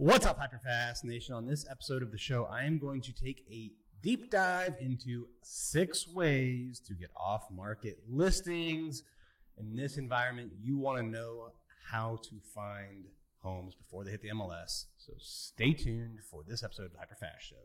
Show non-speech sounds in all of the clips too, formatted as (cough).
What's up, Hyperfast Nation? On this episode of the show, I am going to take a deep dive into six ways to get off market listings. In this environment, you want to know how to find homes before they hit the MLS. So stay tuned for this episode of the Hyperfast Show.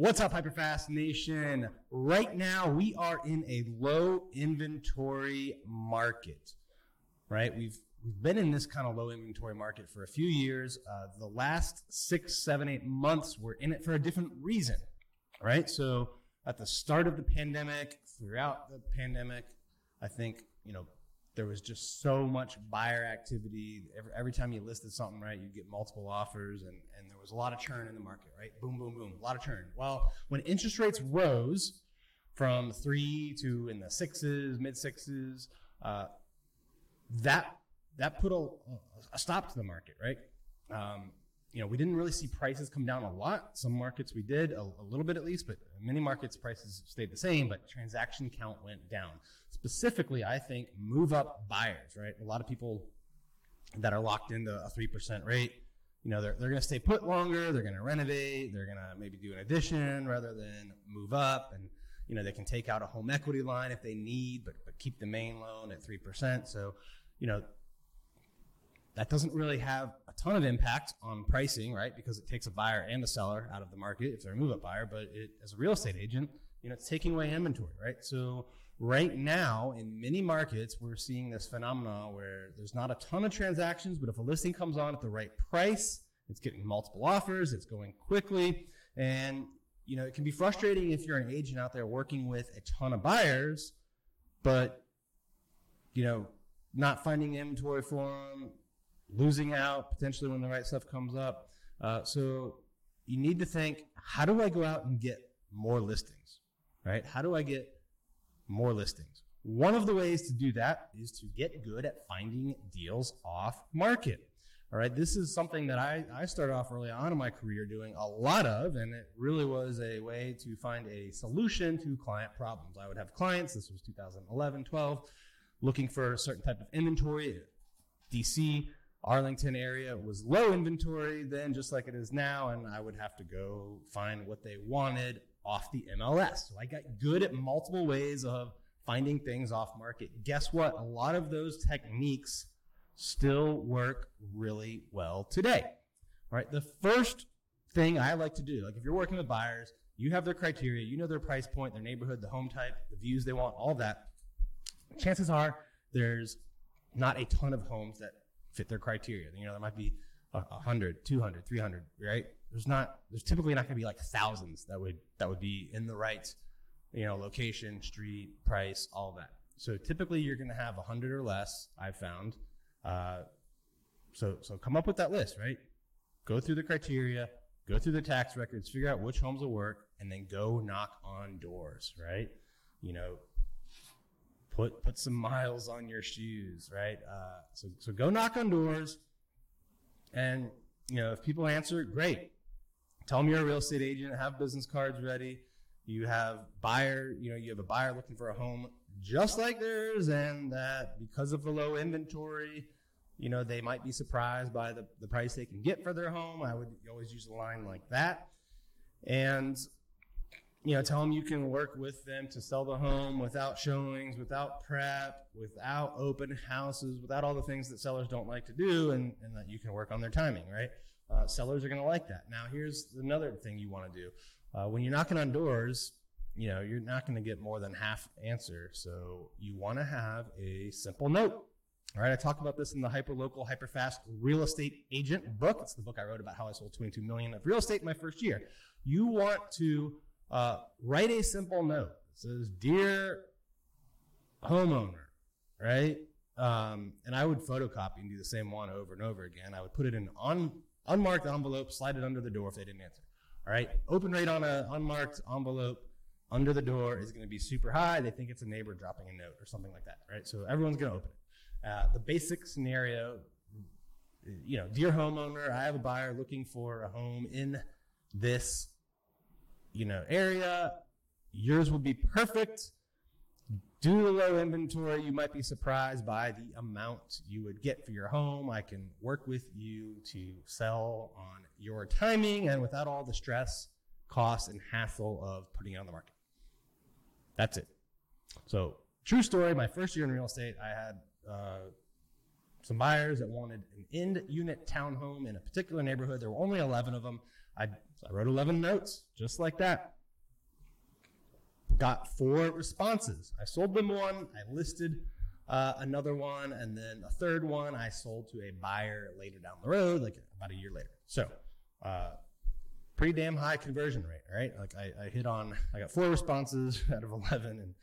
What's up, Hyperfast Nation? Right now, we are in a low inventory market. Right, we've we've been in this kind of low inventory market for a few years. Uh, the last six, seven, eight months, we're in it for a different reason. Right, so at the start of the pandemic, throughout the pandemic, I think you know there was just so much buyer activity. Every, every time you listed something, right, you'd get multiple offers, and, and there was a lot of churn in the market, right? Boom, boom, boom, a lot of churn. Well, when interest rates rose from three to in the sixes, mid sixes, uh, that that put a, a stop to the market, right? Um, you know, we didn't really see prices come down a lot. Some markets we did a, a, little bit at least, but many markets prices stayed the same, but transaction count went down. Specifically, I think move up buyers, right? A lot of people that are locked into a 3% rate, you know, they're, they're going to stay put longer. They're going to renovate. They're going to maybe do an addition rather than move up. And, you know, they can take out a home equity line if they need, but, but keep the main loan at 3%. So, you know, that doesn't really have a ton of impact on pricing, right? Because it takes a buyer and a seller out of the market if they're a move up buyer. But it, as a real estate agent, you know, it's taking away inventory, right? So right now in many markets, we're seeing this phenomenon where there's not a ton of transactions, but if a listing comes on at the right price, it's getting multiple offers, it's going quickly. And, you know, it can be frustrating if you're an agent out there working with a ton of buyers, but, you know, not finding inventory for them, losing out potentially when the right stuff comes up. Uh, so you need to think, how do I go out and get more listings? Right? How do I get more listings? One of the ways to do that is to get good at finding deals off market. All right, this is something that I, I started off early on in my career doing a lot of, and it really was a way to find a solution to client problems. I would have clients, this was 2011, 12, looking for a certain type of inventory. DC, Arlington area was low inventory then, just like it is now, and I would have to go find what they wanted off the MLS. So I got good at multiple ways of finding things off market. Guess what? A lot of those techniques still work really well today. All right. The first thing I like to do, like if you're working with buyers, you have their criteria, you know their price point, their neighborhood, the home type, the views they want, all that. Chances are there's not a ton of homes that fit their criteria. You know, there might be 100, 200, 300, right? There's not, there's typically not going to be like thousands that would, that would be in the right, you know, location, street, price, all that. So typically you're going to have 100 or less, I've found. Uh, so, so come up with that list, right? Go through the criteria, go through the tax records, figure out which homes will work, and then go knock on doors, right? You know, put put some miles on your shoes, right? Uh, so so go knock on doors, and you know if people answer, great. Tell them you're a real estate agent. Have business cards ready. You have buyer, you know, you have a buyer looking for a home just like theirs, and that because of the low inventory, you know, they might be surprised by the, the price they can get for their home. I would always use a line like that. And you know, tell them you can work with them to sell the home without showings, without prep, without open houses, without all the things that sellers don't like to do, and, and that you can work on their timing, right? Uh, sellers are going to like that. Now, here's another thing you want to do. Uh, when you're knocking on doors, you know, you're not going to get more than half answer. So you want to have a simple note. All right, I talk about this in the Hyper Local, Hyper Fast Real Estate Agent book. It's the book I wrote about how I sold 22 million of real estate in my first year. You want to uh, write a simple note. It says, Dear homeowner, right? Um, and I would photocopy and do the same one over and over again. I would put it in an unmarked envelope, slide it under the door if they didn't answer. All right. Open rate on an unmarked envelope under the door is going to be super high. They think it's a neighbor dropping a note or something like that, right? So everyone's going to open it. Uh, the basic scenario, you know, dear homeowner, I have a buyer looking for a home in this you know, area. yours will be perfect. Due to low inventory, you might be surprised by the amount you would get for your home. I can work with you to sell on your timing and without all the stress, cost, and hassle of putting it on the market. That's it. So, true story. My first year in real estate, I had uh, some buyers that wanted an end unit townhome in a particular neighborhood. There were only 11 of them. I, I wrote 11 notes, just like that. Got four responses. I sold them one. I listed uh, another one, and then a third one I sold to a buyer later down the road, like about a year later. So, uh, pretty damn high conversion rate, right? Like I, I hit on, I got four responses (laughs) out of 11 and,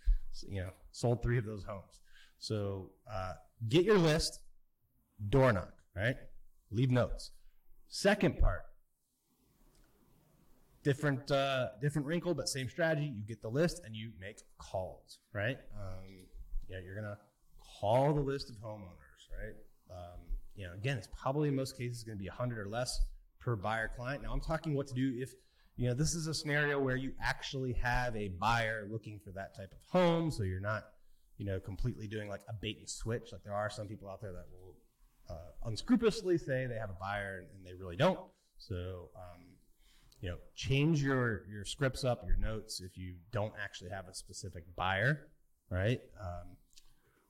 you know, sold three of those homes. So, uh, get your list, door knock, right? Leave notes. Second part, different, uh, different wrinkle, but same strategy. You get the list and you make calls, right? Um, yeah, you're to call the list of homeowners, right? Um, you know, again, it's probably in most cases going to be 100 or less per buyer client. Now I'm talking what to do if you know this is a scenario where you actually have a buyer looking for that type of home, so you're not you know completely doing like a bait and switch. Like there are some people out there that will uh, unscrupulously say they have a buyer and they really don't. So um, you know change your your scripts up, your notes if you don't actually have a specific buyer, right? Um,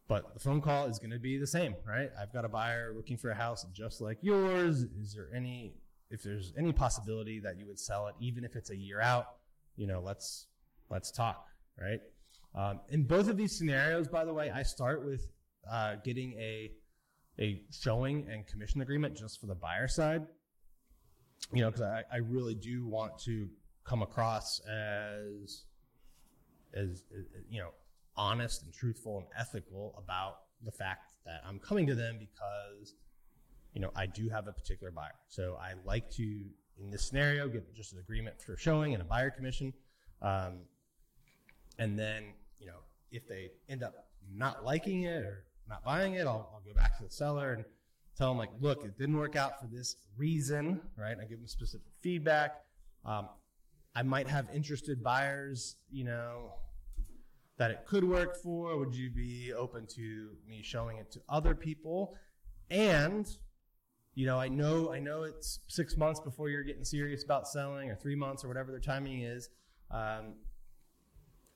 but the phone call is going to be the same, right? I've got a buyer looking for a house just like yours. Is there any if there's any possibility that you would sell it, even if it's a year out, you know, let's let's talk, right? Um, in both of these scenarios, by the way, I start with uh, getting a a showing and commission agreement just for the buyer side. You know, because I, I really do want to come across as as you know honest and truthful and ethical about the fact that I'm coming to them because you know, I do have a particular buyer. So I like to, in this scenario, get just an agreement for showing and a buyer commission. Um, and then, you know, if they end up not liking it or not buying it, I'll, I'll go back to the seller and tell them like, look, it didn't work out for this reason, right? I give them specific feedback. Um, I might have interested buyers, you know, that it could work for. Would you be open to me showing it to other people? And you know, I know, I know it's six months before you're getting serious about selling, or three months, or whatever their timing is. Um,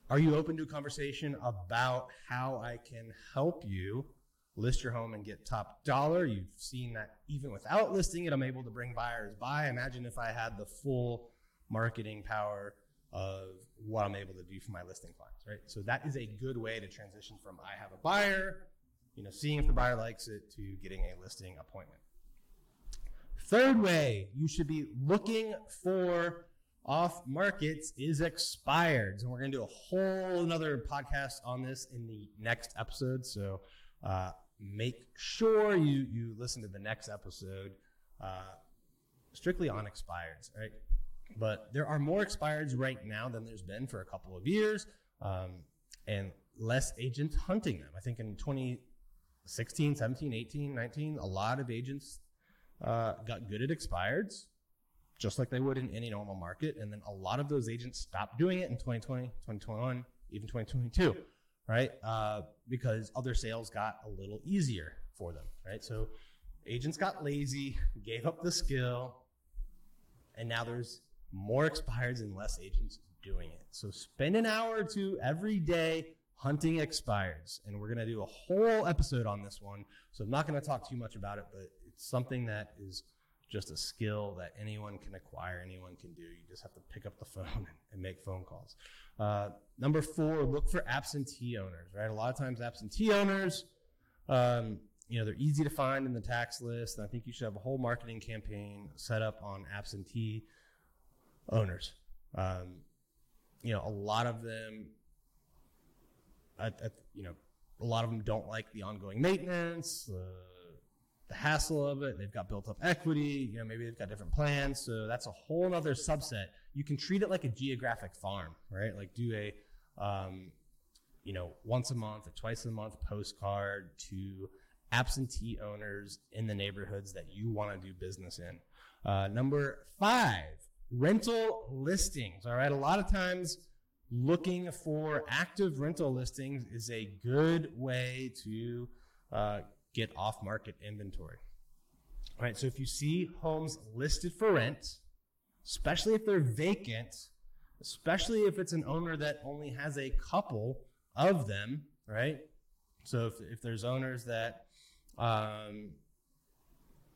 are you open to a conversation about how I can help you list your home and get top dollar? You've seen that even without listing it, I'm able to bring buyers by. Imagine if I had the full marketing power of what I'm able to do for my listing clients, right? So that is a good way to transition from I have a buyer, you know, seeing if the buyer likes it to getting a listing appointment. Third way you should be looking for off markets is expired. And we're going to do a whole another podcast on this in the next episode. So uh, make sure you, you listen to the next episode uh, strictly on expireds, right? But there are more expireds right now than there's been for a couple of years, um, and less agents hunting them. I think in 2016, 17, 18, 19, a lot of agents uh, got good at expireds, just like they would in any normal market. And then a lot of those agents stopped doing it in 2020, 2021, even 2022, right? Uh, because other sales got a little easier for them, right? So agents got lazy, gave up the skill, and now there's more expireds and less agents doing it. So spend an hour or two every day hunting expireds. And we're going to do a whole episode on this one. So I'm not going to talk too much about it, but it's something that is just a skill that anyone can acquire, anyone can do. You just have to pick up the (laughs) phone and make phone calls. Uh, number four, look for absentee owners, right? A lot of times, absentee owners, um, you know, they're easy to find in the tax list. And I think you should have a whole marketing campaign set up on absentee owners. Um, you know, a lot of them, you know, a lot of them don't like the ongoing maintenance. Uh, the hassle of it. They've got built up equity. You know, maybe they've got different plans. So that's a whole other subset. You can treat it like a geographic farm, right? Like do a, um, you know, once a month or twice a month postcard to absentee owners in the neighborhoods that you want to do business in. Uh, number five, rental listings. All right. A lot of times looking for active rental listings is a good way to uh, get off market inventory. All right, so if you see homes listed for rent, especially if they're vacant, especially if it's an owner that only has a couple of them, right? So if, if there's owners that, um,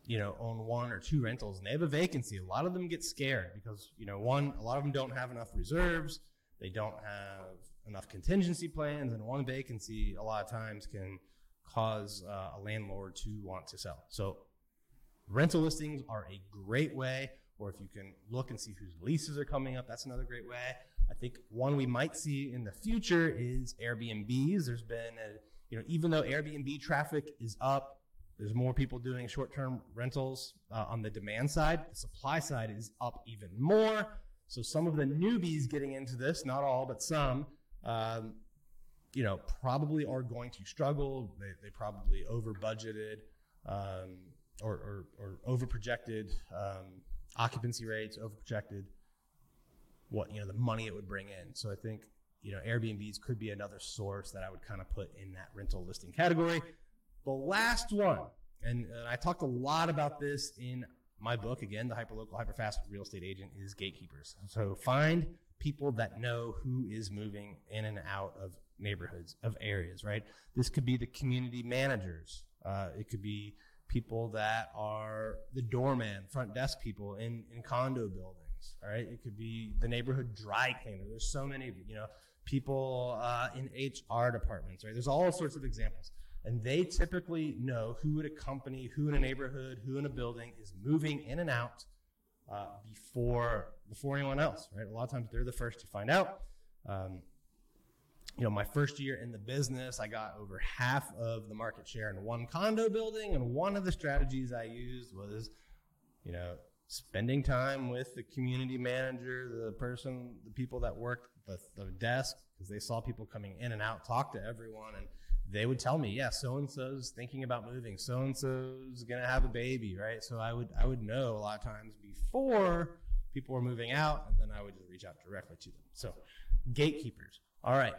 you know, own one or two rentals and they have a vacancy, a lot of them get scared because, you know, one, a lot of them don't have enough reserves. They don't have enough contingency plans, and one vacancy a lot of times can cause uh, a landlord to want to sell. So rental listings are a great way, or if you can look and see whose leases are coming up, that's another great way. I think one we might see in the future is Airbnbs. There's been a, you know, even though Airbnb traffic is up, there's more people doing short-term rentals uh, on the demand side. The supply side is up even more. So some of the newbies getting into this, not all, but some, um, you know, probably are going to struggle. They, they probably over budgeted um, or, or, or over projected um, occupancy rates, over projected what, you know, the money it would bring in. So I think, you know, Airbnbs could be another source that I would kind of put in that rental listing category. The last one, and, and I talked a lot about this in my book, again, the hyperlocal, hyperfast real estate agent is gatekeepers. So find people that know who is moving in and out of neighborhoods, of areas, right? This could be the community managers. Uh, it could be people that are the doorman, front desk people in, in condo buildings, all right? It could be the neighborhood dry cleaner. There's so many, you know, people uh, in HR departments, right? There's all sorts of examples. And they typically know who in a company, who in a neighborhood, who in a building is moving in and out uh, before before anyone else, right? A lot of times they're the first to find out. Um, you know, my first year in the business, I got over half of the market share in one condo building, and one of the strategies I used was, you know, spending time with the community manager, the person, the people that worked the, the desk, because they saw people coming in and out, talk to everyone, and they would tell me, yeah, so and so's thinking about moving, so and so's gonna have a baby, right? So I would I would know a lot of times before people were moving out, and then I would just reach out directly to them. So gatekeepers. All right.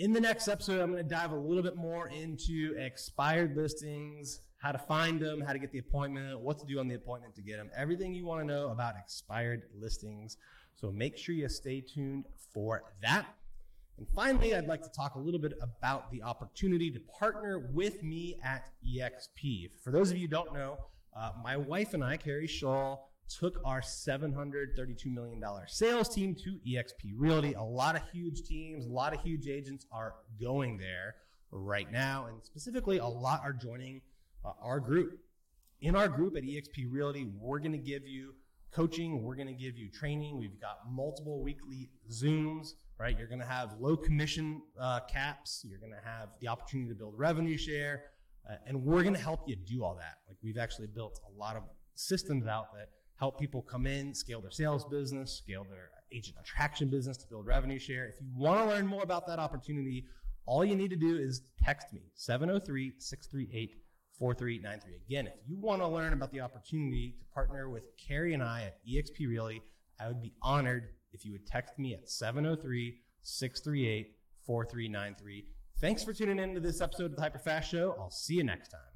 In the next episode, I'm going to dive a little bit more into expired listings, how to find them, how to get the appointment, what to do on the appointment to get them, everything you want to know about expired listings. So make sure you stay tuned for that. And finally, I'd like to talk a little bit about the opportunity to partner with me at EXP. For those of you who don't know, uh, my wife and I, Carrie Shaw, took our $732 million sales team to EXP Realty. A lot of huge teams, a lot of huge agents are going there right now. And specifically, a lot are joining uh, our group. In our group at EXP Realty, we're going to give you coaching, we're going to give you training. We've got multiple weekly Zooms right? You're going to have low commission uh, caps. You're going to have the opportunity to build revenue share, uh, and we're going to help you do all that. Like we've actually built a lot of systems out that help people come in, scale their sales business, scale their agent attraction business to build revenue share. If you want to learn more about that opportunity, all you need to do is text me 703 638 4393. Again, if you want to learn about the opportunity to partner with Carrie and I at eXp Realty, I would be honored if you would text me at 703 638 4393. Thanks for tuning in to this episode of the Hyperfast Show. I'll see you next time.